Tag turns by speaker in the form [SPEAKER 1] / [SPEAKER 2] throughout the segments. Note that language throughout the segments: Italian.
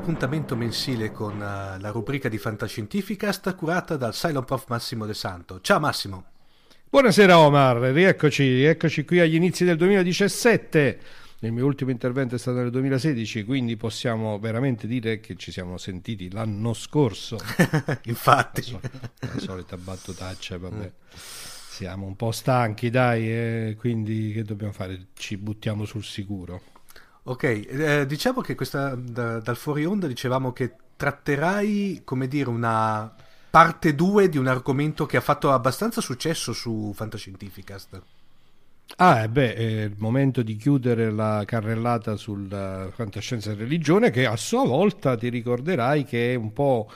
[SPEAKER 1] Appuntamento mensile con uh, la rubrica di Fantascientificast curata dal Silent Prof Massimo De Santo. Ciao Massimo.
[SPEAKER 2] Buonasera Omar, rieccoci, rieccoci qui agli inizi del 2017. Il mio ultimo intervento è stato nel 2016, quindi possiamo veramente dire che ci siamo sentiti l'anno scorso.
[SPEAKER 1] Infatti.
[SPEAKER 2] La, solita, la solita battutaccia, vabbè. Siamo un po' stanchi, dai, eh, quindi che dobbiamo fare? Ci buttiamo sul sicuro.
[SPEAKER 1] Ok, eh, diciamo che questa, da, dal fuori onda dicevamo che tratterai, come dire, una parte 2 di un argomento che ha fatto abbastanza successo su Fantascientificast.
[SPEAKER 2] Ah, beh, è il momento di chiudere la carrellata sulla fantascienza e religione, che a sua volta ti ricorderai che è un po'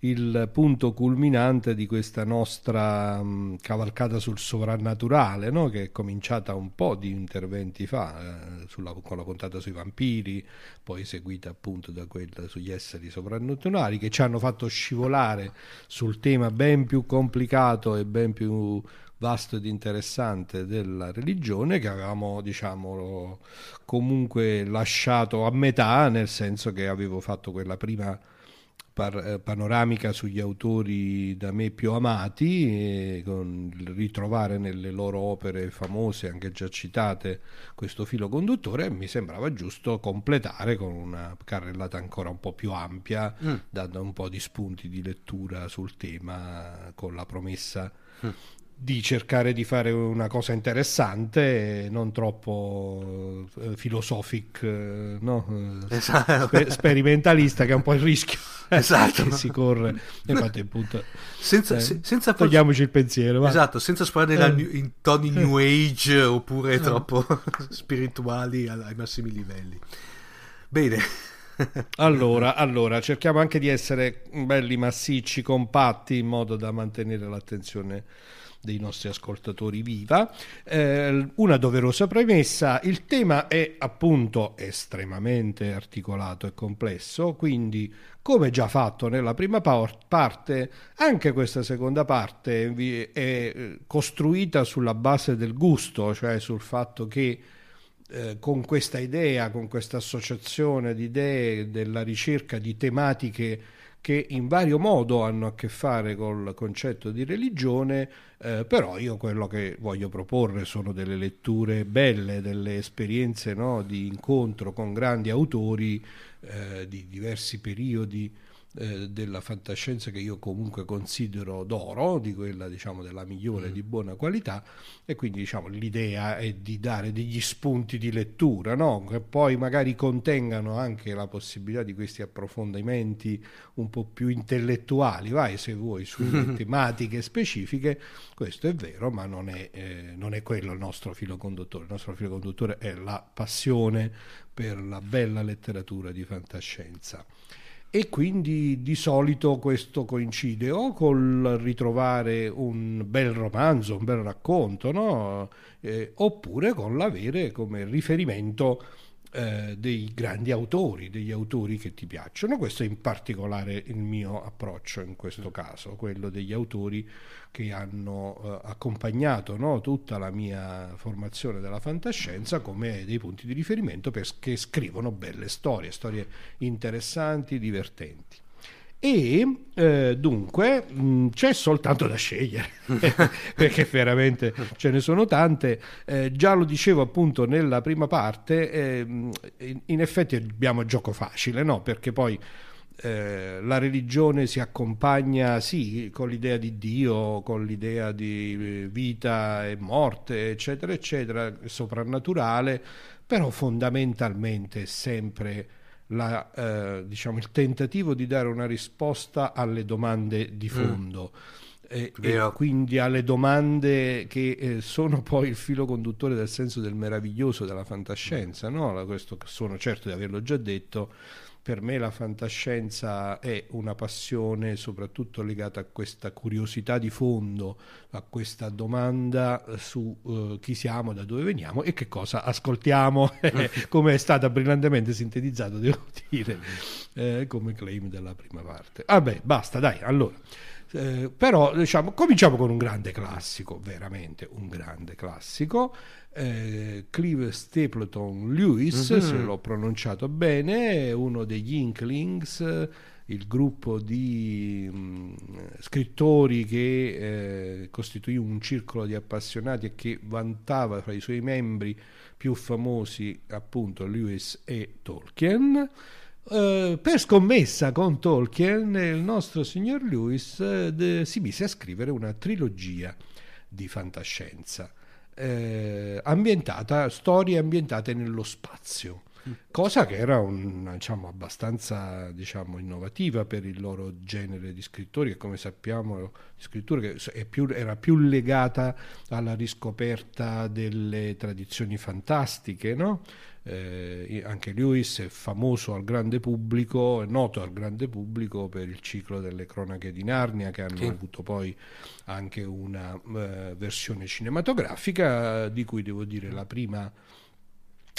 [SPEAKER 2] il punto culminante di questa nostra mh, cavalcata sul sovrannaturale, no? che è cominciata un po' di interventi fa, eh, sulla, con la puntata sui vampiri, poi seguita appunto da quella sugli esseri sovrannaturali, che ci hanno fatto scivolare sul tema ben più complicato e ben più vasto ed interessante della religione che avevamo diciamo comunque lasciato a metà nel senso che avevo fatto quella prima par- panoramica sugli autori da me più amati con il ritrovare nelle loro opere famose anche già citate questo filo conduttore mi sembrava giusto completare con una carrellata ancora un po' più ampia mm. dando un po' di spunti di lettura sul tema con la promessa mm di cercare di fare una cosa interessante non troppo eh, filosofic, eh, no? esatto. Sper- sperimentalista, che è un po' il rischio esatto. che si corre. Infatti, appunto, senza, eh, se, senza togliamoci il pensiero. Va.
[SPEAKER 1] Esatto, senza sparare eh. in toni New Age oppure troppo spirituali ai massimi livelli. Bene.
[SPEAKER 2] allora, allora, cerchiamo anche di essere belli massicci, compatti, in modo da mantenere l'attenzione dei nostri ascoltatori viva. Eh, una doverosa premessa, il tema è appunto estremamente articolato e complesso, quindi come già fatto nella prima parte, anche questa seconda parte è eh, costruita sulla base del gusto, cioè sul fatto che eh, con questa idea, con questa associazione di idee della ricerca di tematiche che in vario modo hanno a che fare col concetto di religione, eh, però io quello che voglio proporre sono delle letture belle, delle esperienze no, di incontro con grandi autori eh, di diversi periodi eh, della fantascienza che io comunque considero d'oro, di quella diciamo della migliore mm. di buona qualità e quindi diciamo l'idea è di dare degli spunti di lettura, no? che poi magari contengano anche la possibilità di questi approfondimenti un po' più intellettuali, vai se vuoi, sulle tematiche specifiche, questo è vero, ma non è, eh, non è quello il nostro filo conduttore, il nostro filo conduttore è la passione per la bella letteratura di fantascienza. E quindi di solito questo coincide o col ritrovare un bel romanzo, un bel racconto, no? eh, oppure con l'avere come riferimento eh, dei grandi autori, degli autori che ti piacciono. Questo è in particolare il mio approccio in questo caso, quello degli autori che hanno eh, accompagnato no, tutta la mia formazione della fantascienza come dei punti di riferimento perché scrivono belle storie, storie interessanti, divertenti. E eh, dunque mh, mm, c'è soltanto da scegliere, perché veramente ce ne sono tante. Eh, già lo dicevo appunto nella prima parte, eh, in, in, effetti abbiamo gioco facile, no? Perché poi eh, la religione si accompagna sì con l'idea di Dio, con l'idea di eh, vita e morte, eccetera, eccetera, soprannaturale, però fondamentalmente è sempre la, eh, diciamo, il tentativo di dare una risposta alle domande di mm. fondo. Mm. E, e, quindi alle domande che eh, sono poi il filo conduttore del senso del meraviglioso della fantascienza, no? questo sono certo di averlo già detto, per me la fantascienza è una passione soprattutto legata a questa curiosità di fondo, a questa domanda su uh, chi siamo, da dove veniamo e che cosa ascoltiamo, come è stata brillantemente sintetizzato, devo dire, eh, come claim della prima parte. Vabbè, basta, dai, allora. Eh, però diciamo, cominciamo con un grande classico, veramente un grande classico, eh, Clive Stapleton Lewis, mm-hmm. se l'ho pronunciato bene, uno degli Inklings, il gruppo di mh, mm, scrittori che eh, costituì un circolo di appassionati e che vantava fra i suoi membri più famosi appunto Lewis e Tolkien. Uh, per scommessa con Tolkien, il nostro signor Lewis uh, de, si mise a scrivere una trilogia di fantascienza eh, ambientata, storie ambientate nello spazio cosa che era un, diciamo, abbastanza diciamo, innovativa per il loro genere di scrittori che come sappiamo scrittura che più, era più legata alla riscoperta delle tradizioni fantastiche no? eh, anche Lewis è famoso al grande pubblico è noto al grande pubblico per il ciclo delle cronache di Narnia che hanno sì. avuto poi anche una uh, versione cinematografica di cui devo dire la prima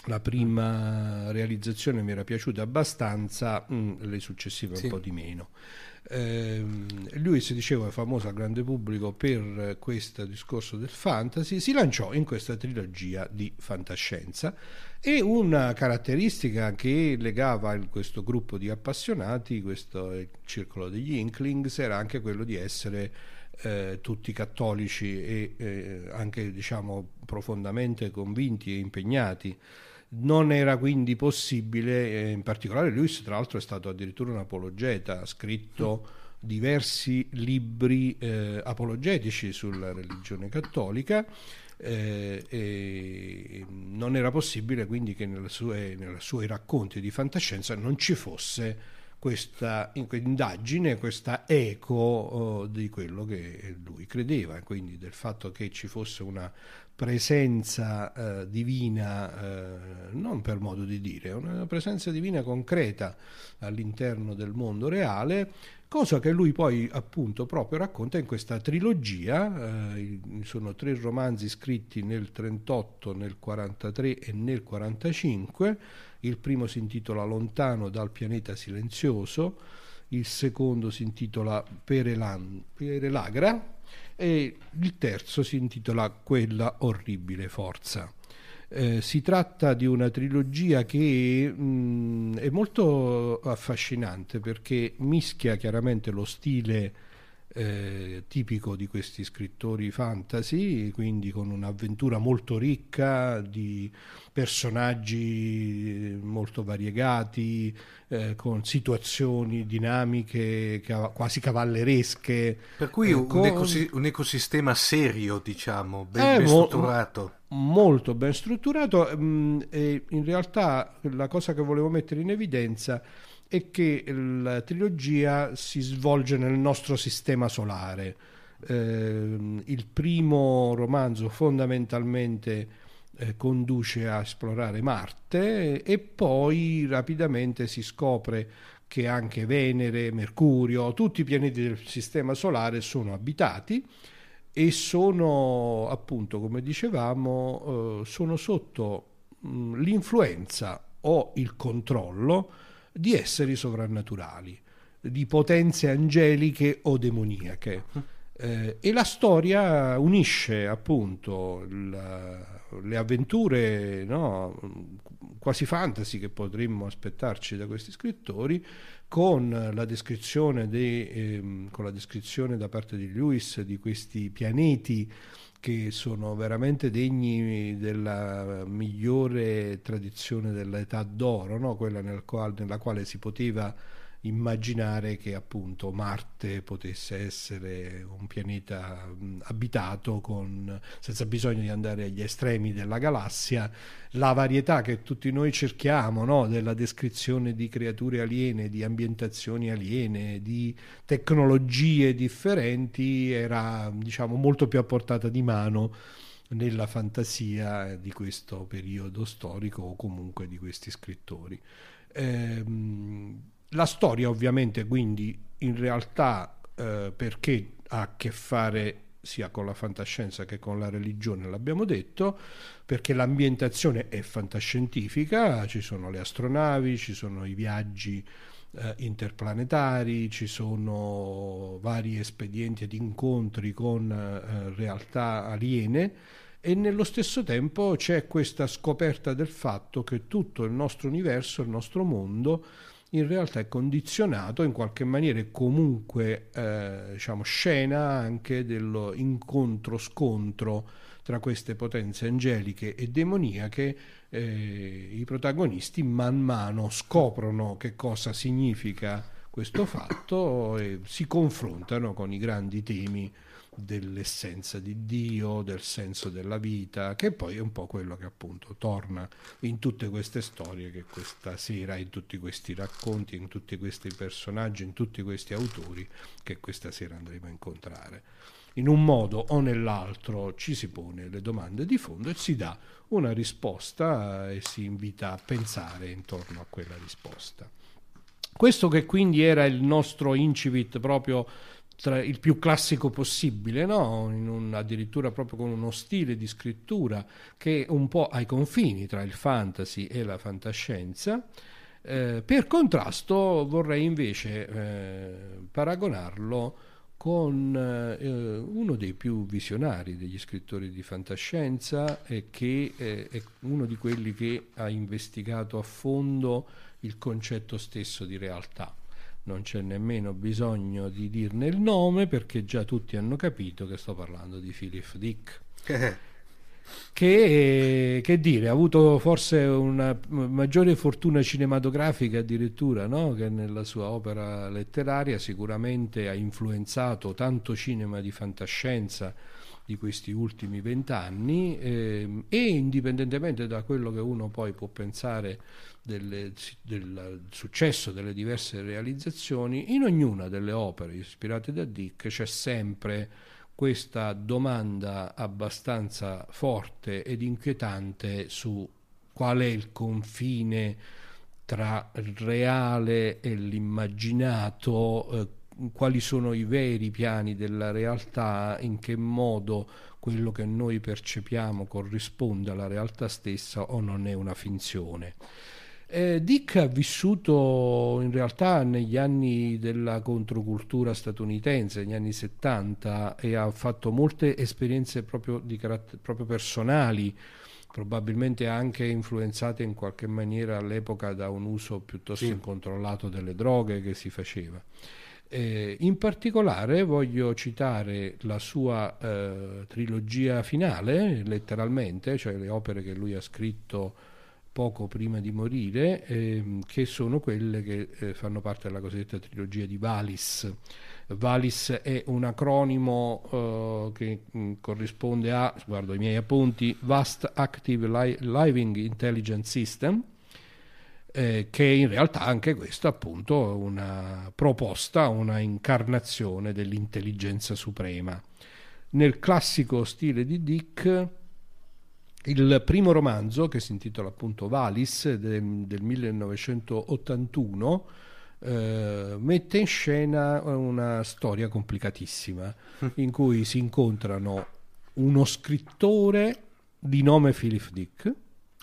[SPEAKER 2] la prima realizzazione mi era piaciuta abbastanza, mh, mm, le successive sì. un po' di meno. Eh, lui si diceva è famoso al grande pubblico per questo discorso del fantasy, si lanciò in questa trilogia di fantascienza e una caratteristica che legava questo gruppo di appassionati, questo circolo degli Inklings, era anche quello di essere eh, tutti cattolici e eh, anche diciamo profondamente convinti e impegnati non era quindi possibile, eh, in particolare Lewis tra l'altro è stato addirittura un apologeta, ha scritto diversi libri eh, apologetici sulla religione cattolica eh, e non era possibile quindi che nelle sue, nei suoi racconti di fantascienza non ci fosse questa indagine, questa eco oh, di quello che lui credeva, quindi del fatto che ci fosse una presenza eh, divina, eh, non per modo di dire, una presenza divina concreta all'interno del mondo reale, cosa che lui poi appunto proprio racconta in questa trilogia, eh, sono tre romanzi scritti nel 38, nel 43 e nel 45, il primo si intitola Lontano dal pianeta silenzioso, il secondo si intitola Perelagra, e il terzo si intitola Quella orribile forza. Eh, si tratta di una trilogia che mh, mm, è molto affascinante perché mischia chiaramente lo stile eh, tipico di questi scrittori fantasy, quindi con un'avventura molto ricca di personaggi molto variegati, eh, con situazioni dinamiche quasi cavalleresche.
[SPEAKER 1] Per cui eh, un, con... un, ecosistema serio, diciamo, ben, ben strutturato.
[SPEAKER 2] molto ben strutturato mh, mm, e in realtà la cosa che volevo mettere in evidenza è che la trilogia si svolge nel nostro sistema solare. Eh, il primo romanzo fondamentalmente eh, conduce a esplorare Marte e poi rapidamente si scopre che anche Venere, Mercurio, tutti i pianeti del Sistema Solare sono abitati e sono appunto, come dicevamo, eh, sono sotto mh, l'influenza o il controllo di esseri sovrannaturali, di potenze angeliche o demoniache. Eh, e la storia unisce appunto la, le avventure no, quasi fantasy che potremmo aspettarci da questi scrittori con la descrizione, de, ehm, con la descrizione da parte di Lewis di questi pianeti che sono veramente degni della migliore tradizione dell'età d'oro, no? quella nel qual, nella quale si poteva immaginare che appunto Marte potesse essere un pianeta abitato con, senza bisogno di andare agli estremi della galassia, la varietà che tutti noi cerchiamo no? della descrizione di creature aliene, di ambientazioni aliene, di tecnologie differenti era diciamo molto più a portata di mano nella fantasia di questo periodo storico o comunque di questi scrittori. Ehm, la storia ovviamente quindi in realtà eh, perché ha a che fare sia con la fantascienza che con la religione, l'abbiamo detto, perché l'ambientazione è fantascientifica, ci sono le astronavi, ci sono i viaggi eh, interplanetari, ci sono vari espedienti ed incontri con eh, realtà aliene e nello stesso tempo c'è questa scoperta del fatto che tutto il nostro universo, il nostro mondo, in realtà è condizionato in qualche maniera e comunque eh, diciamo, scena anche dell'incontro-scontro tra queste potenze angeliche e demoniache. Eh, I protagonisti man mano scoprono che cosa significa questo fatto e si confrontano con i grandi temi dell'essenza di Dio, del senso della vita, che poi è un po' quello che appunto torna in tutte queste storie che questa sera, in tutti questi racconti, in tutti questi personaggi, in tutti questi autori che questa sera andremo a incontrare. In un modo o nell'altro ci si pone le domande di fondo e si dà una risposta e si invita a pensare intorno a quella risposta. Questo che quindi era il nostro incipit proprio tra il più classico possibile, no? un, addirittura proprio con uno stile di scrittura che è un po' ai confini tra il fantasy e la fantascienza. Eh, per contrasto vorrei invece eh, paragonarlo con eh, uno dei più visionari degli scrittori di fantascienza e che eh, è uno di quelli che ha investigato a fondo il concetto stesso di realtà non c'è nemmeno bisogno di dirne il nome perché già tutti hanno capito che sto parlando di Philip Dick. che, che, dire, ha avuto forse una maggiore fortuna cinematografica addirittura no? che nella sua opera letteraria, sicuramente ha influenzato tanto cinema di fantascienza di questi ultimi vent'anni eh, e indipendentemente da quello che uno poi può pensare delle, del successo delle diverse realizzazioni, in ognuna delle opere ispirate da Dick c'è sempre questa domanda abbastanza forte ed inquietante su qual è il confine tra il reale e l'immaginato, eh, quali sono i veri piani della realtà, in che modo quello che noi percepiamo corrisponde alla realtà stessa o non è una finzione. Eh, Dick ha vissuto in realtà negli anni della controcultura statunitense, negli anni 70, e ha fatto molte esperienze proprio, caratter- proprio personali, probabilmente anche influenzate in qualche maniera all'epoca da un uso piuttosto sì. incontrollato delle droghe che si faceva. Eh, in particolare voglio citare la sua eh, trilogia finale, letteralmente, cioè le opere che lui ha scritto poco prima di morire, ehm, che sono quelle che eh, fanno parte della cosiddetta trilogia di Valis. Valis è un acronimo eh, che mh, mm, corrisponde a, guardo i miei appunti, Vast Active Li- Living Intelligence System, eh, che in realtà anche questo appunto è una proposta, una incarnazione dell'intelligenza suprema. Nel classico stile di Dick, il primo romanzo, che si intitola appunto Valis del, del 1981, eh, mette in scena una storia complicatissima in cui si incontrano uno scrittore di nome Philip Dick.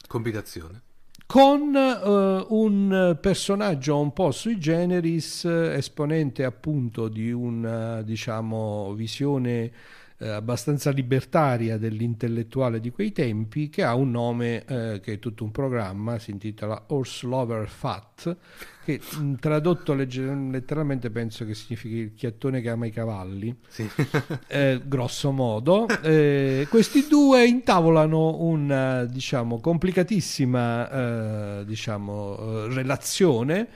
[SPEAKER 1] Combinazione
[SPEAKER 2] con uh, un personaggio un po' sui generis, esponente appunto di una diciamo, visione eh, abbastanza libertaria dell'intellettuale di quei tempi che ha un nome eh, che è tutto un programma, si intitola Horse Lover Fat, che mh, tradotto letteralmente penso che significhi il chiattone che ama i cavalli,
[SPEAKER 1] sì.
[SPEAKER 2] eh, grosso modo. Eh, questi due intavolano una diciamo complicatissima eh, diciamo, eh, relazione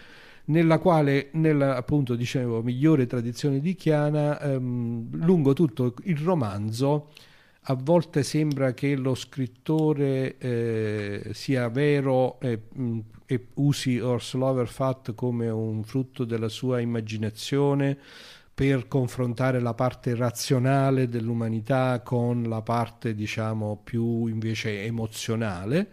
[SPEAKER 2] nella quale, nella appunto dicevo, migliore tradizione di Chiana, ehm, lungo tutto il romanzo, a volte sembra che lo scrittore eh, sia vero e, mh, e usi Lover Fat come un frutto della sua immaginazione per confrontare la parte razionale dell'umanità con la parte diciamo più invece emozionale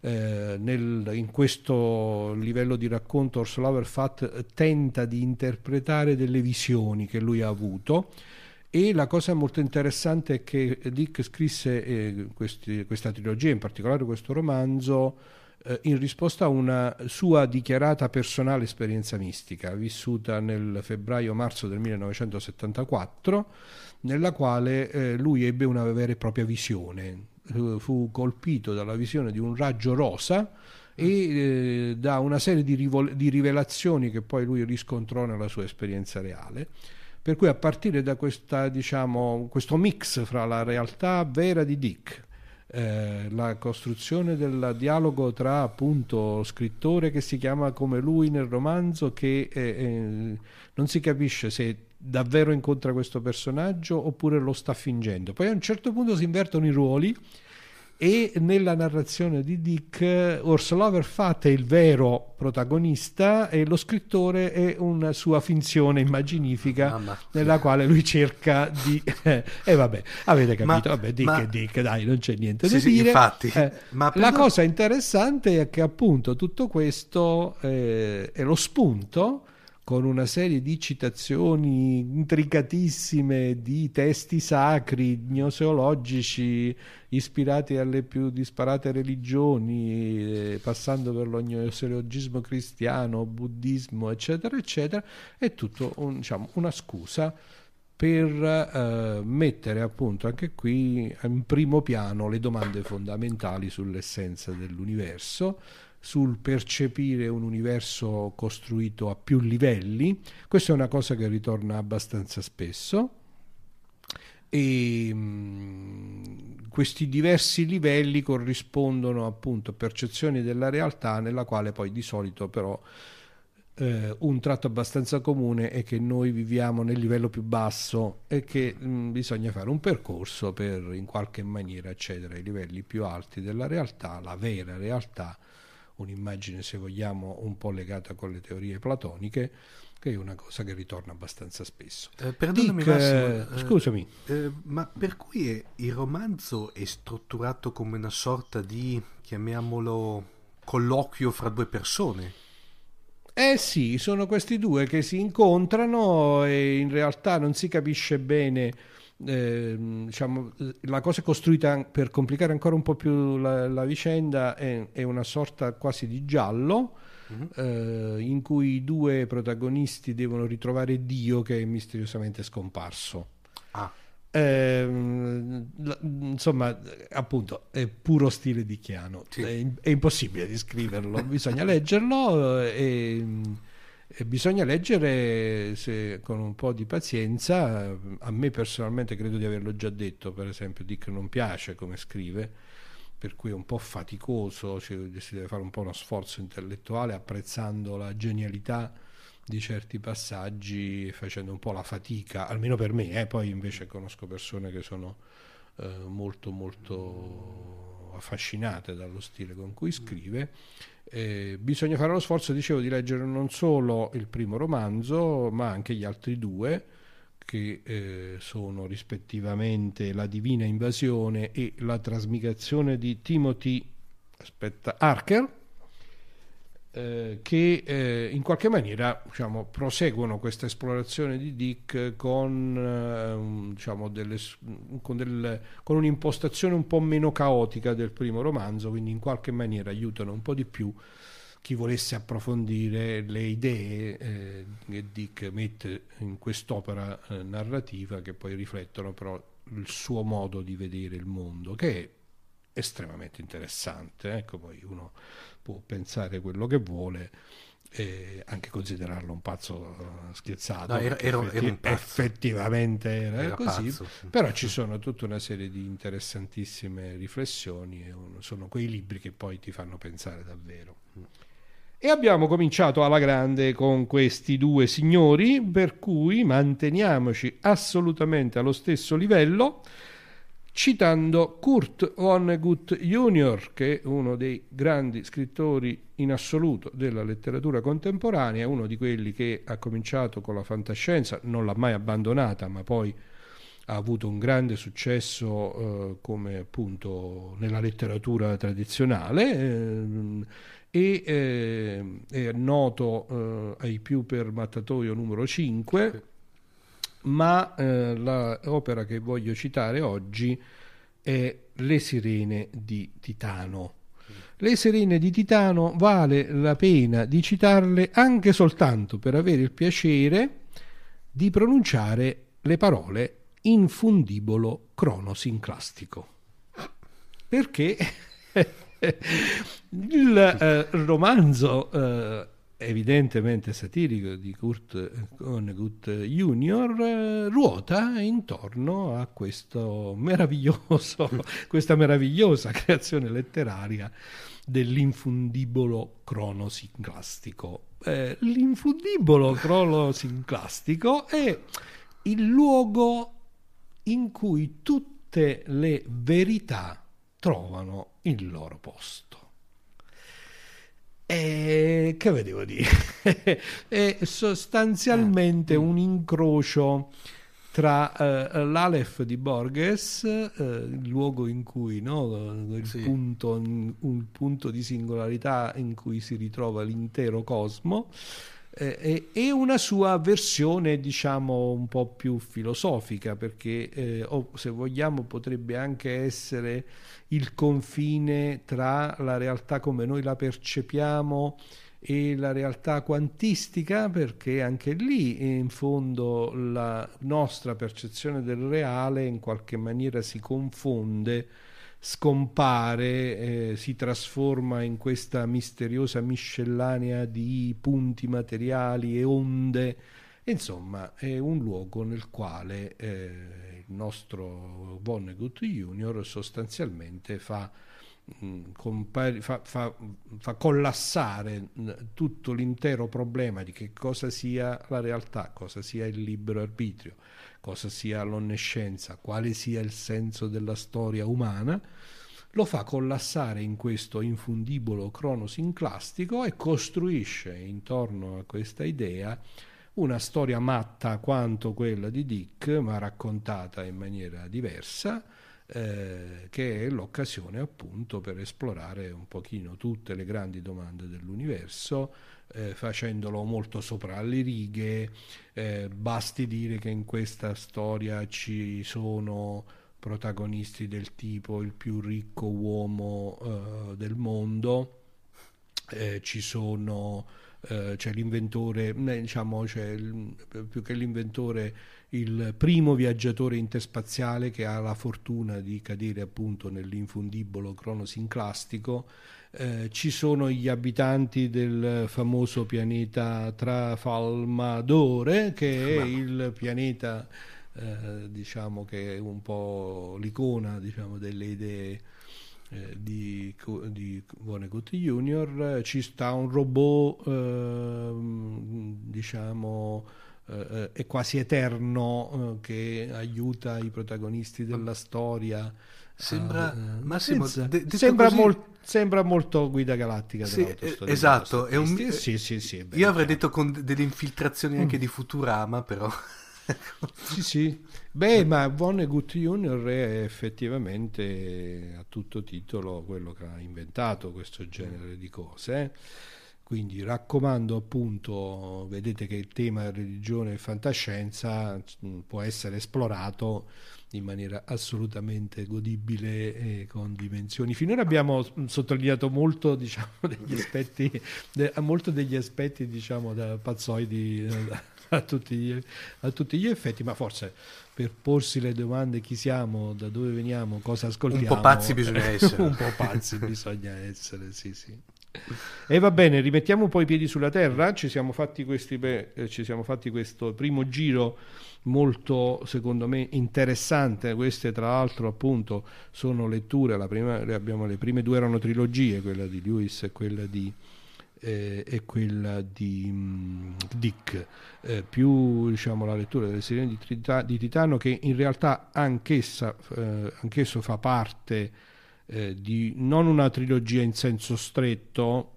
[SPEAKER 2] eh, nel, in questo livello di racconto Orsolauer Fat tenta di interpretare delle visioni che lui ha avuto. E la cosa molto interessante è che Dick scrisse eh, questi, questa trilogia, in particolare questo romanzo, eh, in risposta a una sua dichiarata personale esperienza mistica, vissuta nel febbraio-marzo del 1974, nella quale eh, lui ebbe una vera e propria visione fu colpito dalla visione di un raggio rosa e eh, da una serie di, rivol- di, rivelazioni che poi lui riscontrò nella sua esperienza reale. Per cui a partire da questa, diciamo, questo mix fra la realtà vera di Dick, eh, la costruzione del dialogo tra appunto scrittore che si chiama come lui nel romanzo che eh, eh, non si capisce se davvero incontra questo personaggio oppure lo sta fingendo. Poi a un certo punto si invertono i ruoli e nella narrazione di Dick Ursula Fat è il vero protagonista e lo scrittore è una sua finzione immaginifica Mamma. nella quale lui cerca di e eh, vabbè avete capito? Ma, vabbè Dick ma... è Dick dai non c'è niente sì, da sì, dire.
[SPEAKER 1] infatti,
[SPEAKER 2] eh, ma la cosa interessante è che appunto tutto questo eh, è lo spunto con una serie di citazioni intricatissime di testi sacri, gnoseologici, ispirati alle più disparate religioni, eh, passando per lo gnoseologismo cristiano, buddismo, eccetera, eccetera, è tutto un, diciamo, una scusa per eh, mettere appunto anche qui in primo piano le domande fondamentali sull'essenza dell'universo, sul percepire un universo costruito a più livelli. Questa è una cosa che ritorna abbastanza spesso. E mm, questi diversi livelli corrispondono appunto a percezioni della realtà nella quale poi di solito però eh, un tratto abbastanza comune è che noi viviamo nel livello più basso e che mh, mm, bisogna fare un percorso per in qualche maniera accedere ai livelli più alti della realtà, la vera realtà un'immagine se vogliamo un po' legata con le teorie platoniche che è una cosa che ritorna abbastanza spesso.
[SPEAKER 1] Eh, perdonami Dick, Massimo, eh,
[SPEAKER 2] scusami.
[SPEAKER 1] Eh, ma per cui è, il romanzo è strutturato come una sorta di, chiamiamolo, colloquio fra due persone?
[SPEAKER 2] Eh sì, sono questi due che si incontrano e in realtà non si capisce bene eh, diciamo, la cosa è costruita per complicare ancora un po' più la, la vicenda, è, è, una sorta quasi di giallo. Mm-hmm. Eh, in cui i due protagonisti devono ritrovare Dio che è misteriosamente scomparso.
[SPEAKER 1] Ah.
[SPEAKER 2] Eh, insomma, appunto, è puro stile di Chiano. Sì. È, è, impossibile descriverlo, bisogna leggerlo eh, e e bisogna leggere se, con un po' di pazienza, a me personalmente credo di averlo già detto, per esempio Dick non piace come scrive, per cui è un po' faticoso, cioè, si deve fare un po' uno sforzo intellettuale apprezzando la genialità di certi passaggi, facendo un po' la fatica, almeno per me, eh? poi invece conosco persone che sono eh, molto molto affascinate dallo stile con cui scrive eh, bisogna fare lo sforzo, dicevo, di leggere non solo il primo romanzo, ma anche gli altri due, che eh, sono rispettivamente La Divina Invasione e La trasmigrazione di Timothy aspetta, Harker. Eh, che eh, in qualche maniera diciamo, proseguono questa esplorazione di Dick con, eh, diciamo, delle, con, del, con, un'impostazione un po' meno caotica del primo romanzo, quindi in qualche maniera aiutano un po' di più chi volesse approfondire le idee eh, che Dick mette in quest'opera eh, narrativa che poi riflettono però il suo modo di vedere il mondo, che è estremamente interessante. Ecco, poi uno può pensare quello che vuole e anche considerarlo un pazzo uh, scherzato.
[SPEAKER 1] No, era, era,
[SPEAKER 2] effetti-
[SPEAKER 1] era pazzo.
[SPEAKER 2] effettivamente era,
[SPEAKER 1] Era
[SPEAKER 2] così,
[SPEAKER 1] pazzo,
[SPEAKER 2] però ci sono tutta una serie di interessantissime riflessioni e un- sono quei libri che poi ti fanno pensare davvero. E abbiamo cominciato alla grande con questi due signori, per cui manteniamoci assolutamente allo stesso livello, citando Kurt Vonnegut Jr., che è uno dei grandi scrittori in assoluto della letteratura contemporanea, uno di quelli che ha cominciato con la fantascienza, non l'ha mai abbandonata, ma poi ha avuto un grande successo eh, come appunto nella letteratura tradizionale ehm, e eh, è noto eh, ai più per Mattatoio numero 5 ma eh, l'opera che voglio citare oggi è Le sirene di Titano. Le sirene di Titano vale la pena di citarle anche soltanto per avere il piacere di pronunciare le parole infundibolo cronosinclastico. Perché il eh, romanzo eh, evidentemente satirico di Kurt Vonnegut Jr. eh, ruota intorno a questa meravigliosa creazione letteraria dell'infundibolo cronosinclastico. Eh, l'infundibolo cronosinclastico è il luogo in cui tutte le verità trovano il loro posto. E che vedevo dire? è sostanzialmente un incrocio tra eh, l'Aleph di Borges, eh, il luogo in cui no, il,
[SPEAKER 1] Sì.
[SPEAKER 2] punto, un punto di singolarità in cui si ritrova l'intero cosmo, eh, e, e una sua versione diciamo un po' più filosofica perché eh, o se vogliamo potrebbe anche essere il confine tra la realtà come noi la percepiamo e la realtà quantistica perché anche lì in fondo la nostra percezione del reale in qualche maniera si confonde scompare, eh, si trasforma in questa misteriosa miscellanea di punti materiali e onde. Insomma, è un luogo nel quale eh, il nostro Vonnegut Junior sostanzialmente fa, mh, compari- fa, fa- fa collassare mh, tutto l'intero problema di che cosa sia la realtà, cosa sia il libero arbitrio, cosa sia l'onnescienza, quale sia il senso della storia umana, lo fa collassare in questo infundibolo cronosinclastico e costruisce intorno a questa idea una storia matta quanto quella di Dick, ma raccontata in maniera diversa, eh, che è l'occasione appunto per esplorare un pochino tutte le grandi domande dell'universo, eh, facendolo molto sopra le righe. Eh, basti dire che in questa storia ci sono protagonisti del tipo il più ricco uomo eh, del mondo, eh, ci sono c'è l'inventore, diciamo, c'è il- più che l'inventore, il primo viaggiatore interspaziale che ha la fortuna di cadere appunto nell'infundibolo cronosinclastico. Eh, ci sono gli abitanti del famoso pianeta Trafalmadore, che è il pianeta, eh, diciamo, che è un po' l'icona diciamo, delle idee eh, di, di Vonnegut Junior ci sta un robot ehm, diciamo eh, eh, è quasi eterno eh, che aiuta i protagonisti della storia
[SPEAKER 1] Sembra-
[SPEAKER 2] a- eh,
[SPEAKER 1] Massimo, de-
[SPEAKER 2] sembra,
[SPEAKER 1] così-
[SPEAKER 2] mol- sembra molto guida galattica
[SPEAKER 1] Sì, eh, esatto, è un-
[SPEAKER 2] sì sì sì beh,
[SPEAKER 1] Io avrei detto con de- delle infiltrazioni anche di Futurama, però.
[SPEAKER 2] Sì, sì. Beh, ma Vonnegut Junior è effettivamente a tutto titolo quello che ha inventato questo genere di cose. eh. Quindi raccomando appunto, vedete che il tema religione e fantascienza mm, può essere esplorato in maniera assolutamente godibile e con dimensioni. Finora abbiamo sottolineato molto, diciamo, degli aspetti, de, molto degli aspetti diciamo, da pazzoidi a tutti, gli, a tutti gli effetti, ma forse per porsi le domande chi siamo, da dove veniamo, cosa ascoltiamo.
[SPEAKER 1] Un po' pazzi bisogna essere.
[SPEAKER 2] un po' pazzi bisogna essere, sì, sì. E va bene, rimettiamo un po' i piedi sulla terra, ci siamo fatti, questi, beh, eh, ci siamo fatti questo primo giro molto secondo me interessante. Queste tra l'altro appunto sono letture. La prima, le, abbiamo, le prime due erano trilogie quella di Lewis e quella di eh, e quella di um, Dick, eh, più diciamo, la lettura delle serie di, Trita- di Titano che in realtà anch'essa, eh, anch'esso fa parte eh, di non una trilogia in senso stretto,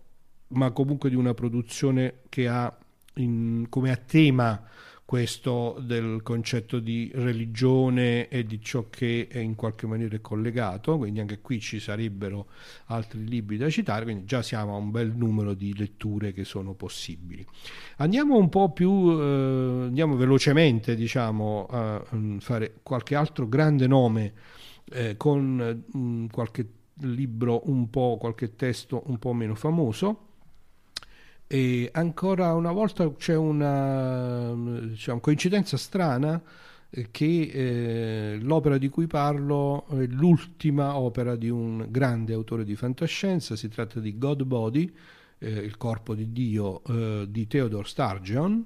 [SPEAKER 2] ma comunque di una produzione che ha in, come a tema questo del concetto di religione e di ciò che è in qualche maniera collegato, quindi anche qui ci sarebbero altri libri da citare, quindi già siamo a un bel numero di letture che sono possibili. Andiamo un po' più, eh, andiamo velocemente diciamo, a mm, fare qualche altro grande nome eh, con mh, mm, qualche libro un po', qualche testo un po' meno famoso. E ancora una volta c'è una diciamo, coincidenza strana eh, che eh, l'opera di cui parlo è l'ultima opera di un grande autore di fantascienza, si tratta di God Body, eh, il corpo di Dio eh, di Theodore Sturgeon,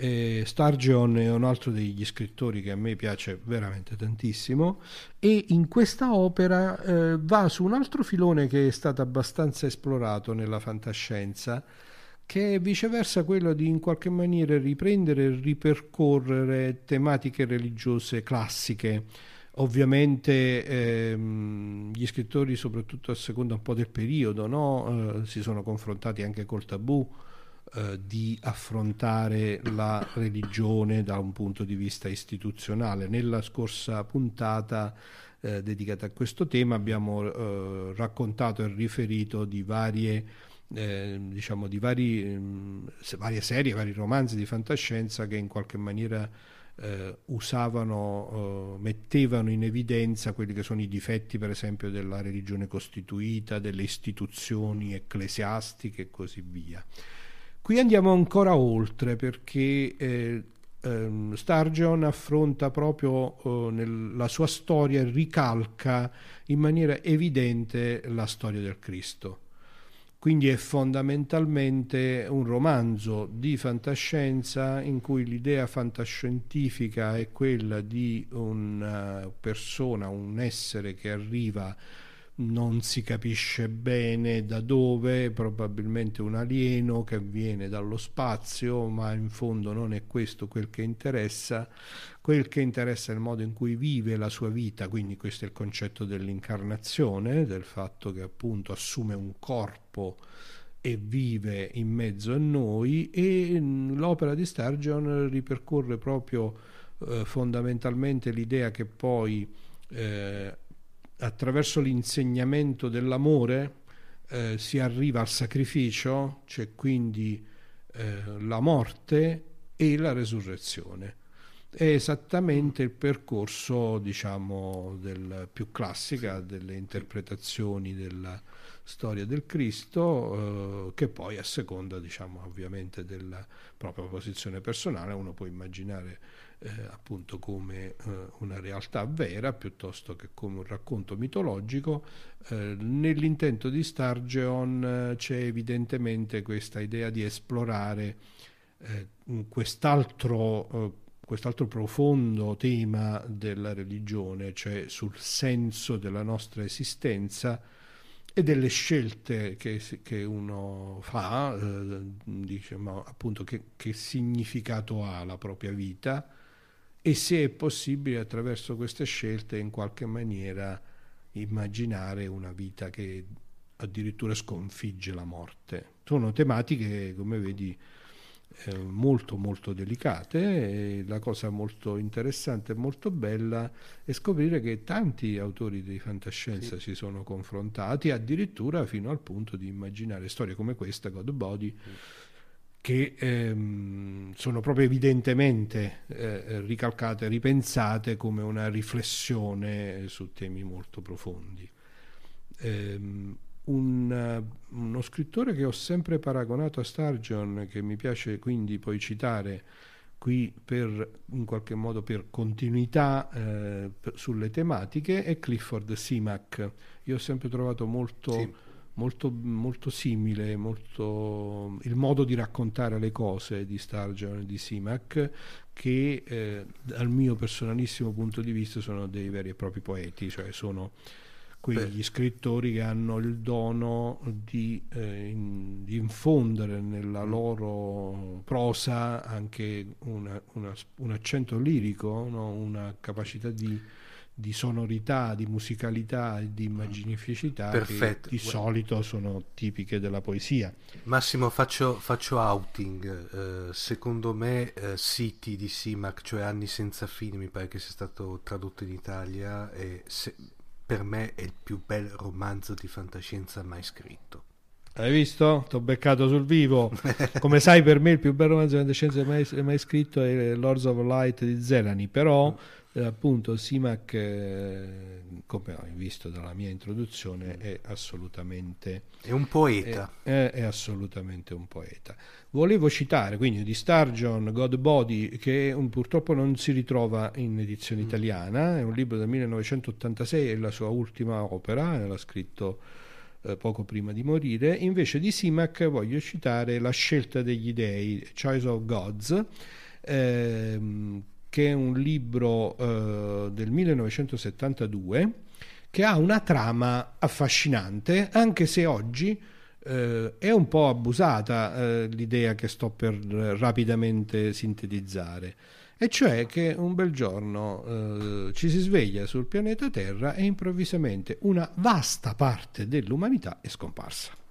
[SPEAKER 2] eh, Sturgeon è un altro degli scrittori che a me piace veramente tantissimo e in questa opera eh, va su un altro filone che è stato abbastanza esplorato nella fantascienza, che è viceversa quello di in qualche maniera riprendere e ripercorrere tematiche religiose classiche. Ovviamente ehm, gli scrittori, soprattutto a seconda un po' del periodo, no? eh, si sono confrontati anche col tabù eh, di affrontare la religione da un punto di vista istituzionale. Nella scorsa puntata eh, dedicata a questo tema abbiamo eh, raccontato e riferito di varie eh, diciamo di vari, mh, varie serie, vari romanzi di fantascienza che in qualche maniera eh, usavano, eh, mettevano in evidenza quelli che sono i difetti per esempio della religione costituita, delle istituzioni ecclesiastiche e così via. Qui andiamo ancora oltre perché eh, ehm, Sturgeon affronta proprio eh, nella sua storia, ricalca in maniera evidente la storia del Cristo. Quindi è fondamentalmente un romanzo di fantascienza in cui l'idea fantascientifica è quella di una persona, un essere che arriva non si capisce bene da dove, probabilmente un alieno che viene dallo spazio, ma in fondo non è questo quel che interessa, quel che interessa è il modo in cui vive la sua vita, quindi questo è il concetto dell'incarnazione, del fatto che appunto assume un corpo e vive in mezzo a noi e l'opera di Sturgeon ripercorre proprio eh, fondamentalmente l'idea che poi eh, attraverso l'insegnamento dell'amore eh, si arriva al sacrificio, c'è quindi eh, la morte e la resurrezione. È esattamente il percorso, diciamo, del, più classica delle interpretazioni della storia del Cristo, eh, che poi a seconda, diciamo, ovviamente della propria posizione personale, uno può immaginare eh, appunto come eh, una realtà vera piuttosto che come un racconto mitologico. Eh, nell'intento di Sturgeon eh, c'è evidentemente questa idea di esplorare eh, quest'altro, quest'altro profondo tema della religione, cioè sul senso della nostra esistenza e delle scelte che, che uno fa, eh, diciamo, appunto che, che, significato ha la propria vita e se è possibile attraverso queste scelte in qualche maniera immaginare una vita che addirittura sconfigge la morte. Sono tematiche, come vedi, eh, molto molto delicate e la cosa molto interessante e molto bella è scoprire che tanti autori di fantascienza sì. si sono confrontati addirittura fino al punto di immaginare storie come questa, God Body, mm. che ehm, sono proprio evidentemente eh, ricalcate, ripensate come una riflessione su temi molto profondi. Ehm, un, uno scrittore che ho sempre paragonato a Sturgeon, che mi piace quindi poi citare qui per, in qualche modo per continuità eh, sulle tematiche, è Clifford Simac. Io ho sempre trovato molto... Sì. Molto, molto, simile molto, il modo di raccontare le cose di Sturgeon e di Simac che eh, dal mio personalissimo punto di vista sono dei veri e propri poeti cioè sono quegli scrittori che hanno il dono di, eh, in, di, infondere nella mm. loro prosa anche una, una, un accento lirico, no? una capacità di, di, sonorità, di musicalità e di immaginificità Perfetto. che di solito sono tipiche della poesia.
[SPEAKER 1] Massimo, faccio, faccio outing. Eh, secondo me eh, City di Simac, cioè Anni senza fine, mi pare che sia stato tradotto in Italia, e se, per me è il più bel romanzo di fantascienza mai scritto.
[SPEAKER 2] Hai visto? Ti ho beccato sul vivo. Come sai, per me il più bel romanzo di fantascienza mai, mai scritto è Lords of Light di Zelani, però eh, appunto Simac, eh, come hai visto dalla mia introduzione, è assolutamente...
[SPEAKER 1] È un poeta.
[SPEAKER 2] È, è, è assolutamente un poeta. Volevo citare quindi di Sturgeon God Body che un, purtroppo non si ritrova in edizione mm. italiana, è un libro del 1986, è la sua ultima opera, l'ha scritto eh, poco prima di morire. Invece di Simac voglio citare La scelta degli dei, Choice of Gods, ehm, che è un libro eh, del 1972 che ha una trama affascinante, anche se oggi eh, è un po' abusata eh, l'idea che sto per rapidamente sintetizzare, e cioè che un bel giorno eh, ci si sveglia sul pianeta Terra e improvvisamente una vasta parte dell'umanità è scomparsa.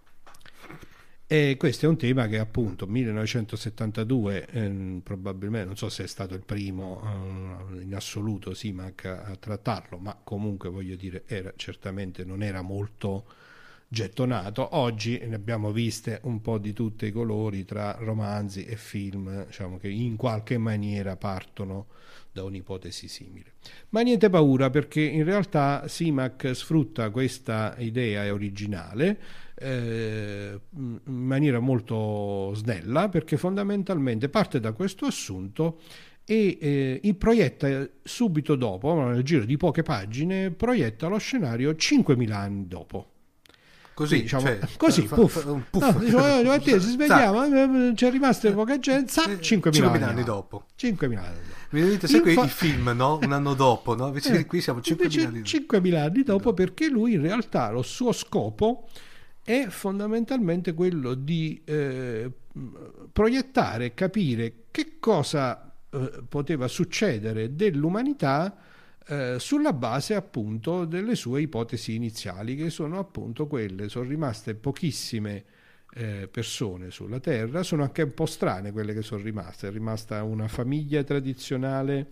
[SPEAKER 2] E questo è un tema che appunto 1972 eh, probabilmente non so se è stato il primo eh, in assoluto Simac a, a, trattarlo, ma comunque voglio dire era, certamente non era molto gettonato. Oggi ne abbiamo viste un po' di tutti i colori tra romanzi e film, diciamo che in qualche maniera partono da un'ipotesi simile. Ma niente paura perché in realtà Simac sfrutta questa idea originale eh, in maniera molto snella perché fondamentalmente parte da questo assunto e eh, proietta subito dopo, nel giro di poche pagine, proietta lo scenario 5.000 anni dopo.
[SPEAKER 1] Così, diciamo, cioè,
[SPEAKER 2] così fa, puff. Fa puff. No, diciamo, mattina si svegliamo, eh, c'è rimasta poca gente, sa, 5.000 anni,
[SPEAKER 1] anni dopo.
[SPEAKER 2] 5.000 anni dopo.
[SPEAKER 1] Vedete, sai Infa... i film, no? Un anno dopo, no? Invece eh, qui siamo 5.000 anni dopo. 5.000
[SPEAKER 2] anni dopo perché lui in realtà lo suo scopo è fondamentalmente quello di eh, proiettare, capire che cosa eh, poteva succedere dell'umanità eh, sulla base appunto delle sue ipotesi iniziali, che sono appunto quelle, sono rimaste pochissime eh, persone sulla Terra, sono anche un po' strane quelle che sono rimaste, è rimasta una famiglia tradizionale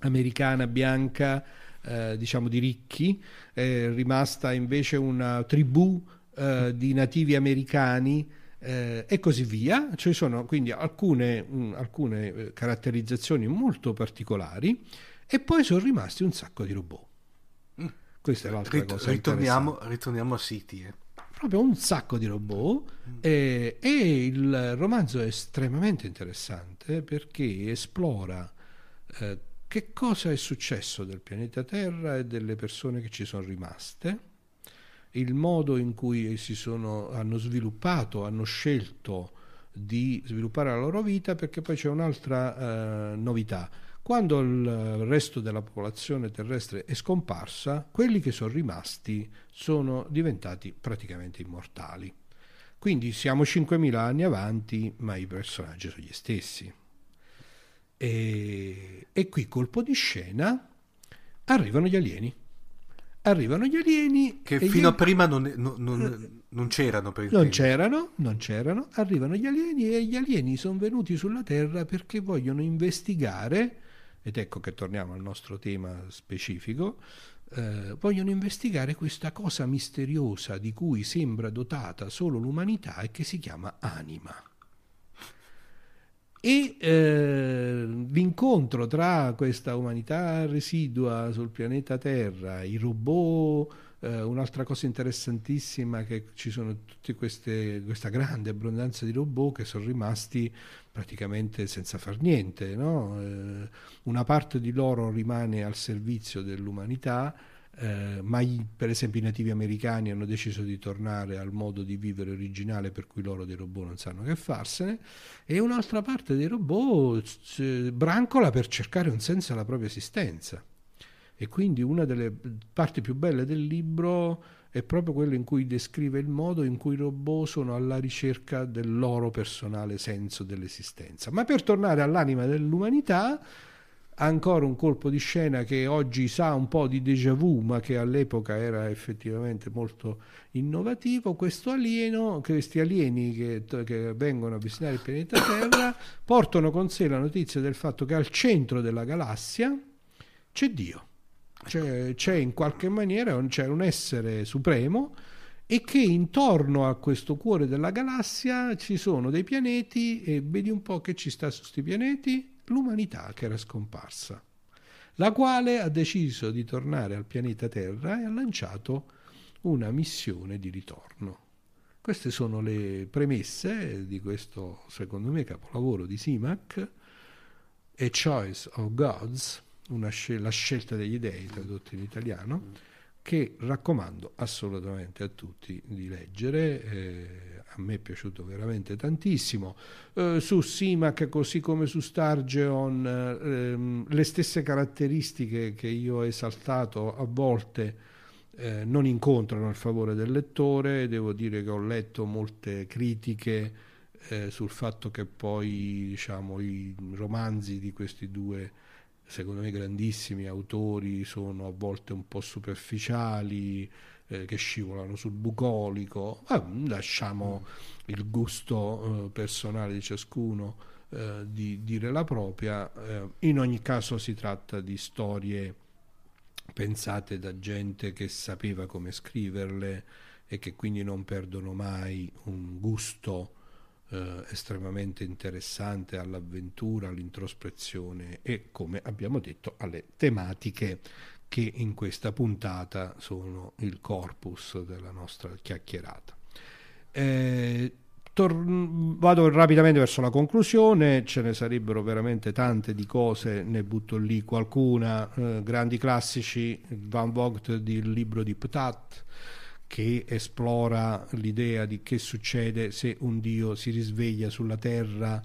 [SPEAKER 2] americana bianca, eh, diciamo di ricchi, è rimasta invece una tribù eh, di nativi americani, eh, e così via. Ci sono quindi alcune, mh, alcune eh, caratterizzazioni molto particolari e poi sono rimasti un sacco di robot. Mm. Questa è l'altra Rit- cosa.
[SPEAKER 1] Ritorniamo, ritorniamo, a City. Eh.
[SPEAKER 2] Proprio un sacco di robot mm. e, e, il romanzo è estremamente interessante perché esplora eh, che cosa è successo del pianeta Terra e delle persone che ci sono rimaste, il modo in cui si sono, hanno sviluppato, hanno scelto di sviluppare la loro vita perché poi c'è un'altra eh, novità quando il resto della popolazione terrestre è scomparsa, quelli che sono rimasti sono diventati praticamente immortali. Quindi siamo 5.000 anni avanti, ma i personaggi sono gli stessi. E, e qui, colpo di scena, arrivano gli alieni. Arrivano gli alieni
[SPEAKER 1] che fino gli... a prima non, non, non, non c'erano
[SPEAKER 2] per non c'erano, non c'erano. Arrivano gli alieni e gli alieni sono venuti sulla Terra perché vogliono investigare ed ecco che torniamo al nostro tema specifico eh, vogliono investigare questa cosa misteriosa di cui sembra dotata solo l'umanità e che si chiama anima e eh, l'incontro tra questa umanità residua sul pianeta Terra, i robot, eh, un'altra cosa interessantissima è che ci sono tutta questa grande abbondanza di robot che sono rimasti praticamente senza far niente. No? Eh, una parte di loro rimane al servizio dell'umanità eh, ma i, per esempio i nativi americani hanno deciso di tornare al modo di vivere originale per cui loro dei robot non sanno che farsene e un'altra parte dei robot c- brancola per cercare un senso alla propria esistenza e quindi una delle parti più belle del libro è proprio quella in cui descrive il modo in cui i robot sono alla ricerca del loro personale senso dell'esistenza. Ma per tornare all'anima dell'umanità, ancora un colpo di scena che oggi sa un po' di déjà vu, ma che all'epoca era effettivamente molto innovativo. Questo alieno, questi alieni che, che vengono a visitare il pianeta Terra portano con sé la notizia del fatto che al centro della galassia c'è Dio. C'è, c'è in qualche maniera c'è un essere supremo e che intorno a questo cuore della galassia ci sono dei pianeti e vedi un po' che ci sta su questi pianeti l'umanità che era scomparsa, la quale ha deciso di tornare al pianeta Terra e ha lanciato una missione di ritorno. Queste sono le premesse di questo, secondo me, capolavoro di Simac, A Choice of Gods, scel- la scelta degli dei, tradotto in italiano, che raccomando assolutamente a tutti di leggere. Eh, a me è piaciuto veramente tantissimo. Eh, su Simac, così come su Stargeon, ehm, le stesse caratteristiche che io ho esaltato a volte eh, non incontrano il favore del lettore. Devo dire che ho letto molte critiche eh, sul fatto che poi diciamo, i romanzi di questi due secondo me grandissimi autori sono a volte un po' superficiali, eh, che scivolano sul bucolico, eh, lasciamo il gusto eh, personale di ciascuno eh, di dire la propria, eh, in ogni caso si tratta di storie pensate da gente che sapeva come scriverle e che quindi non perdono mai un gusto eh, estremamente interessante all'avventura, all'introspezione e, come abbiamo detto, alle tematiche che in questa puntata sono il corpus della nostra chiacchierata. Eh, vado rapidamente verso la conclusione, ce ne sarebbero veramente tante di cose, ne butto lì qualcuna, eh, grandi classici, Van Vogt il libro di Ptat, che esplora l'idea di che succede se un dio si risveglia sulla terra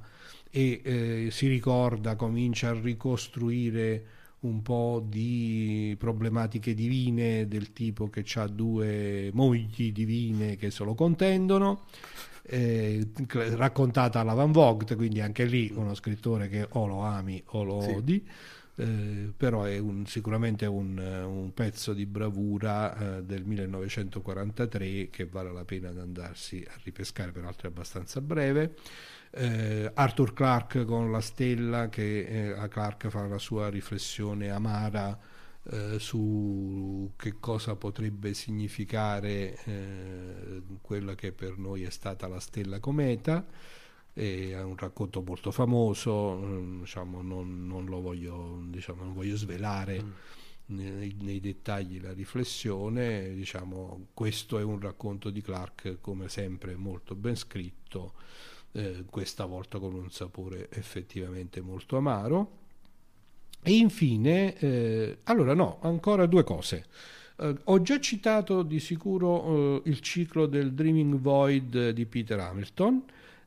[SPEAKER 2] e eh, si ricorda, comincia a ricostruire un po' di problematiche divine del tipo che ha due mogli divine che se lo contendono. Eh, raccontata alla Van Vogt, quindi anche lì uno scrittore che o lo ami o lo sì. odi. Eh, però è un, sicuramente un, un, pezzo di bravura eh, del 1943 che vale la pena di andarsi a ripescare, peraltro è abbastanza breve eh, Arthur Clarke con la stella che eh, Clarke fa la sua riflessione amara eh, su che cosa potrebbe significare eh, quella che per noi è stata la stella cometa. È un racconto molto famoso mm, diciamo, non, non, lo voglio, diciamo, non voglio svelare mm. nei, nei, dettagli la riflessione. Diciamo, questo è un racconto di Clark come sempre molto ben scritto eh, questa volta con un sapore effettivamente molto amaro. E infine, eh, allora no, ancora due cose. Uh, ho già citato di sicuro uh, il ciclo del Dreaming Void di Peter Hamilton,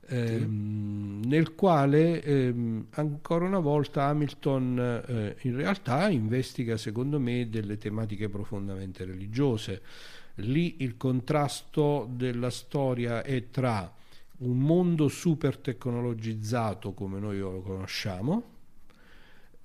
[SPEAKER 2] ehm, sì. nel quale ehm, ancora una volta Hamilton eh, in realtà investiga, secondo me, delle tematiche profondamente religiose. Lì il contrasto della storia è tra un mondo super tecnologizzato come noi lo conosciamo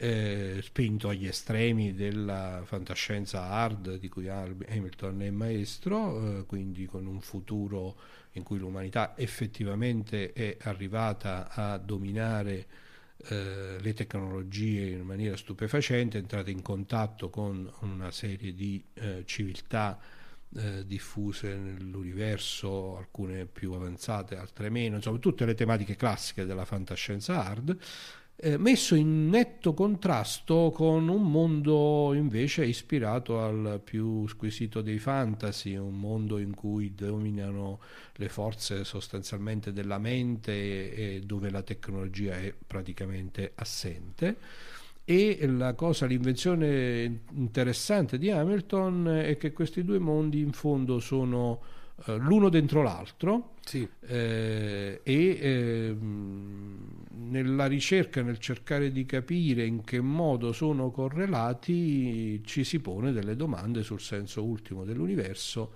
[SPEAKER 2] eh, spinto agli estremi della fantascienza hard di cui Hamilton è maestro, eh, quindi con un futuro in cui l'umanità effettivamente è arrivata a dominare eh, le tecnologie in maniera stupefacente, è entrata in contatto con una serie di eh, civiltà eh, diffuse nell'universo, alcune più avanzate, altre meno, insomma tutte le tematiche classiche della fantascienza hard eh, messo in netto contrasto con un mondo invece ispirato al più squisito dei fantasy, un mondo in cui dominano le forze sostanzialmente della mente e, e dove la tecnologia è praticamente assente. E la cosa, l'invenzione interessante di Hamilton è che questi due mondi in fondo sono eh, l'uno dentro l'altro
[SPEAKER 1] sì.
[SPEAKER 2] eh, e eh, nella ricerca, nel cercare di capire in che modo sono correlati, ci si pone delle domande sul senso ultimo dell'universo.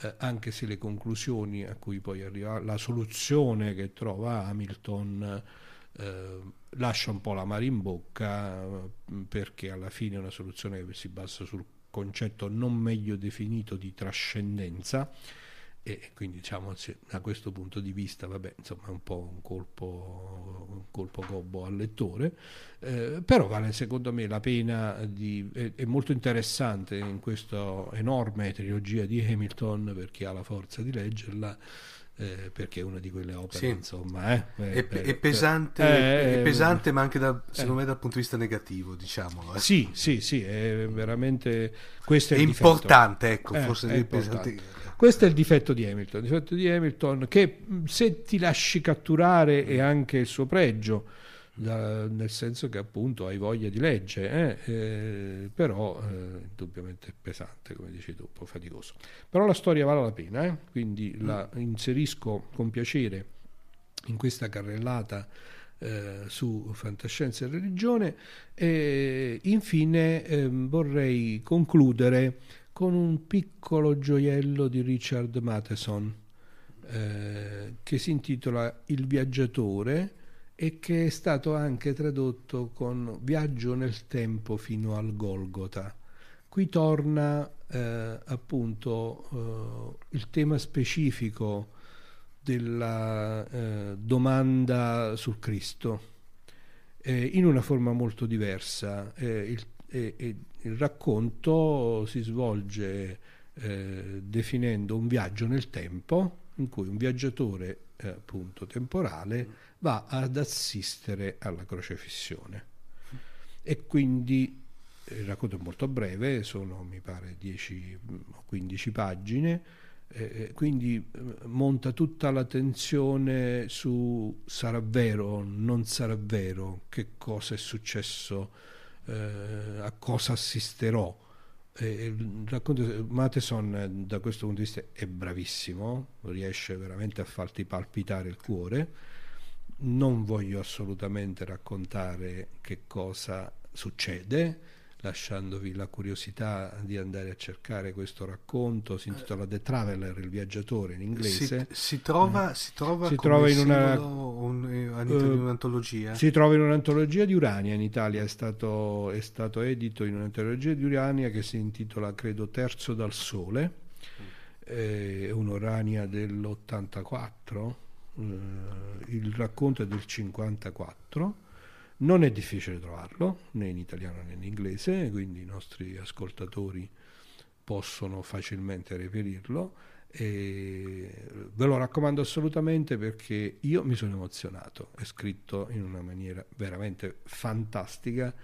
[SPEAKER 2] Eh, anche se le conclusioni a cui poi arriva la soluzione che trova Hamilton eh, lascia un po' la mare in bocca perché alla fine è una soluzione che si basa sul concetto non meglio definito di trascendenza. E quindi diciamo da questo punto di vista vabbè insomma è un po' un colpo, un colpo gobbo al lettore. Eh, però vale secondo me la pena di, è, è, molto interessante in questa enorme trilogia di Hamilton per chi ha la forza di leggerla eh, perché è una di quelle opere
[SPEAKER 1] sì.
[SPEAKER 2] insomma eh,
[SPEAKER 1] è, è, pesante, è, eh, pesante ma anche da, secondo me dal punto di vista negativo diciamo
[SPEAKER 2] sì sì sì è veramente questo è,
[SPEAKER 1] è importante ecco forse
[SPEAKER 2] è pesante questo è il difetto di Hamilton, il difetto di Hamilton che se ti lasci catturare è anche il suo pregio, da, nel senso che appunto hai voglia di leggere, eh? Eh, però eh, indubbiamente è pesante, come dici tu, un po' faticoso. Però la storia vale la pena, eh, quindi mm. la inserisco con piacere in questa carrellata eh, su fantascienza e religione e infine ehm, vorrei concludere con un piccolo gioiello di Richard Matheson eh, che si intitola Il viaggiatore e che è stato anche tradotto con Viaggio nel tempo fino al Golgota. Qui torna eh, appunto eh, il tema specifico della eh, domanda sul Cristo eh, in una forma molto diversa. Eh, il e, e il racconto si svolge eh, definendo un viaggio nel tempo in cui un viaggiatore eh, appunto temporale va ad assistere alla crocefissione e quindi il racconto è molto breve, sono mi pare 10 o 15 pagine, eh, quindi eh, monta tutta la tensione su sarà vero, non sarà vero, che cosa è successo eh, a cosa assisterò. Eh, il racconto Matheson da questo punto di vista è bravissimo, riesce veramente a farti palpitare il cuore. Non voglio assolutamente raccontare che cosa succede, lasciandovi la curiosità di andare a cercare questo racconto, si intitola The Traveler, il viaggiatore in inglese.
[SPEAKER 1] Si, si trova, eh. si trova,
[SPEAKER 2] si trova in una,
[SPEAKER 1] un, uh, un'antologia?
[SPEAKER 2] Si trova in un'antologia di Urania in Italia, è stato, è stato edito in un'antologia di Urania che si intitola, credo, Terzo dal Sole, è un'Urania dell'84, uh, il racconto è del 54 non è difficile trovarlo, né in italiano né in inglese, quindi i nostri ascoltatori possono facilmente reperirlo. E ve lo raccomando assolutamente perché io mi sono emozionato, è scritto in una maniera veramente fantastica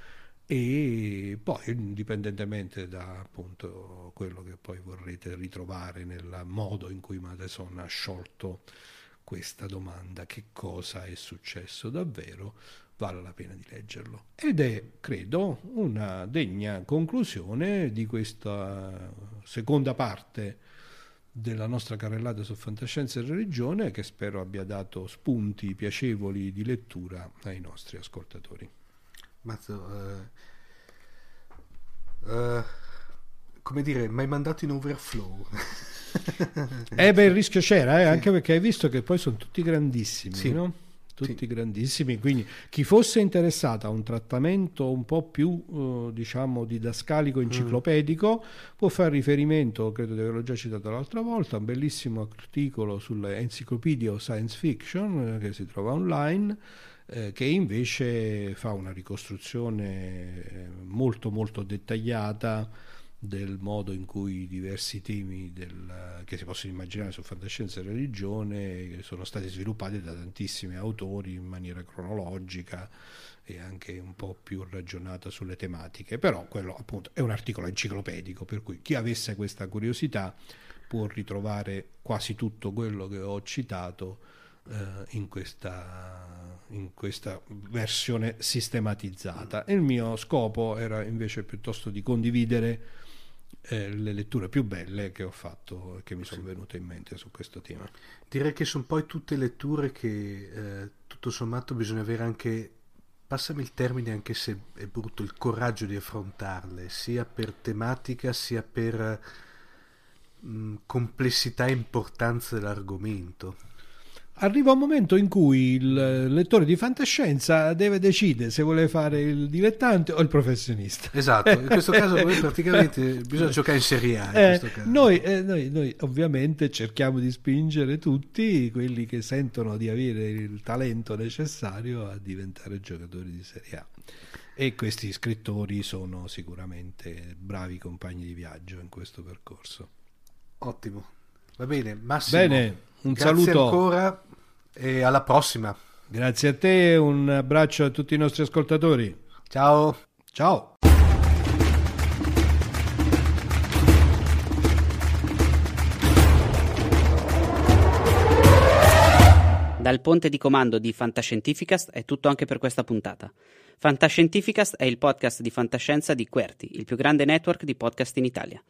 [SPEAKER 2] e poi indipendentemente da appunto quello che poi vorrete ritrovare nel modo in cui Matheson ha sciolto questa domanda che cosa è successo davvero vale la pena di leggerlo. Ed è, credo, una degna conclusione di questa seconda parte della nostra carrellata su fantascienza e religione che spero abbia dato spunti piacevoli di lettura ai nostri ascoltatori.
[SPEAKER 1] Mazzo, uh, uh, come dire, mi hai mandato in overflow.
[SPEAKER 2] eh beh, il rischio c'era, eh, sì. anche perché hai visto che poi sono tutti grandissimi, sì. no? tutti
[SPEAKER 1] Sì.
[SPEAKER 2] grandissimi. Quindi chi fosse interessato a un trattamento un po' più, eh, diciamo, didascalico, enciclopedico, può fare riferimento, credo di averlo già citato l'altra volta, a un bellissimo articolo sulle Encyclopedia of Science Fiction eh, che si trova online. eh, che invece fa una ricostruzione eh, molto molto dettagliata del modo in cui diversi temi del- che si possono immaginare su fantascienza e religione sono stati sviluppati da tantissimi autori in maniera cronologica e anche un po' più ragionata sulle tematiche, però quello appunto è un articolo enciclopedico, per cui chi avesse questa curiosità può ritrovare quasi tutto quello che ho citato eh, in, questa, in questa versione sistematizzata. E il mio scopo era invece piuttosto di condividere eh, le letture più belle che ho fatto e che mi sono venute in mente su questo tema.
[SPEAKER 1] Direi che sono poi tutte letture che eh, tutto sommato bisogna avere anche, passami il termine anche se è brutto, il coraggio di affrontarle, sia per tematica sia per mh, complessità e importanza dell'argomento.
[SPEAKER 2] Arriva un momento in cui il lettore di fantascienza deve decidere se vuole fare il dilettante o il professionista.
[SPEAKER 1] Esatto, in questo caso praticamente bisogna giocare in Serie A. In
[SPEAKER 2] Eh, noi, eh, noi- noi ovviamente cerchiamo di spingere tutti quelli che sentono di avere il talento necessario a diventare giocatori di Serie A. E questi scrittori sono sicuramente bravi compagni di viaggio in questo percorso.
[SPEAKER 1] Ottimo, va bene, Massimo.
[SPEAKER 2] Bene, un
[SPEAKER 1] grazie
[SPEAKER 2] saluto.
[SPEAKER 1] ancora e alla prossima.
[SPEAKER 2] Grazie a te, un abbraccio a tutti i nostri ascoltatori.
[SPEAKER 1] Ciao.
[SPEAKER 2] Ciao.
[SPEAKER 3] Dal ponte di comando di Fantascientificast è tutto anche per questa puntata. Fantascientificast è il podcast di fantascienza di Querti, il più grande network di podcast in Italia.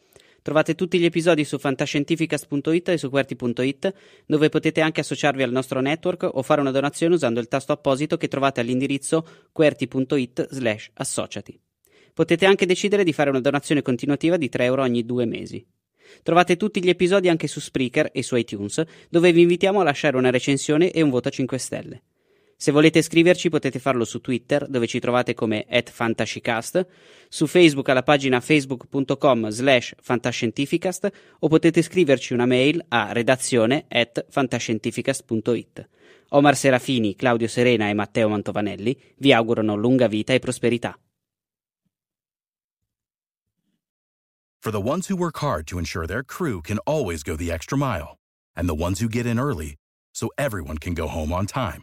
[SPEAKER 3] Trovate tutti gli episodi su fantascientificast.it e su QWERTY.it, dove potete anche associarvi al nostro network o fare una donazione usando il tasto apposito che trovate all'indirizzo QWERTY.it slash associati. Potete anche decidere di fare una donazione continuativa di 3 euro ogni due mesi. Trovate tutti gli episodi anche su Spreaker e su iTunes, dove vi invitiamo a lasciare una recensione e un voto a 5 stelle. Se volete scriverci potete farlo su Twitter, dove ci trovate come @fantascicast, su Facebook alla pagina facebook.com slash fantascientificast o potete scriverci una mail a redazione at fantascientificast.it. Omar Serafini, Claudio Serena e Matteo Mantovanelli vi augurano lunga vita e prosperità.
[SPEAKER 4] For the ones who work hard to ensure their crew can always go the extra mile, and the ones who get in early so everyone can go home on time,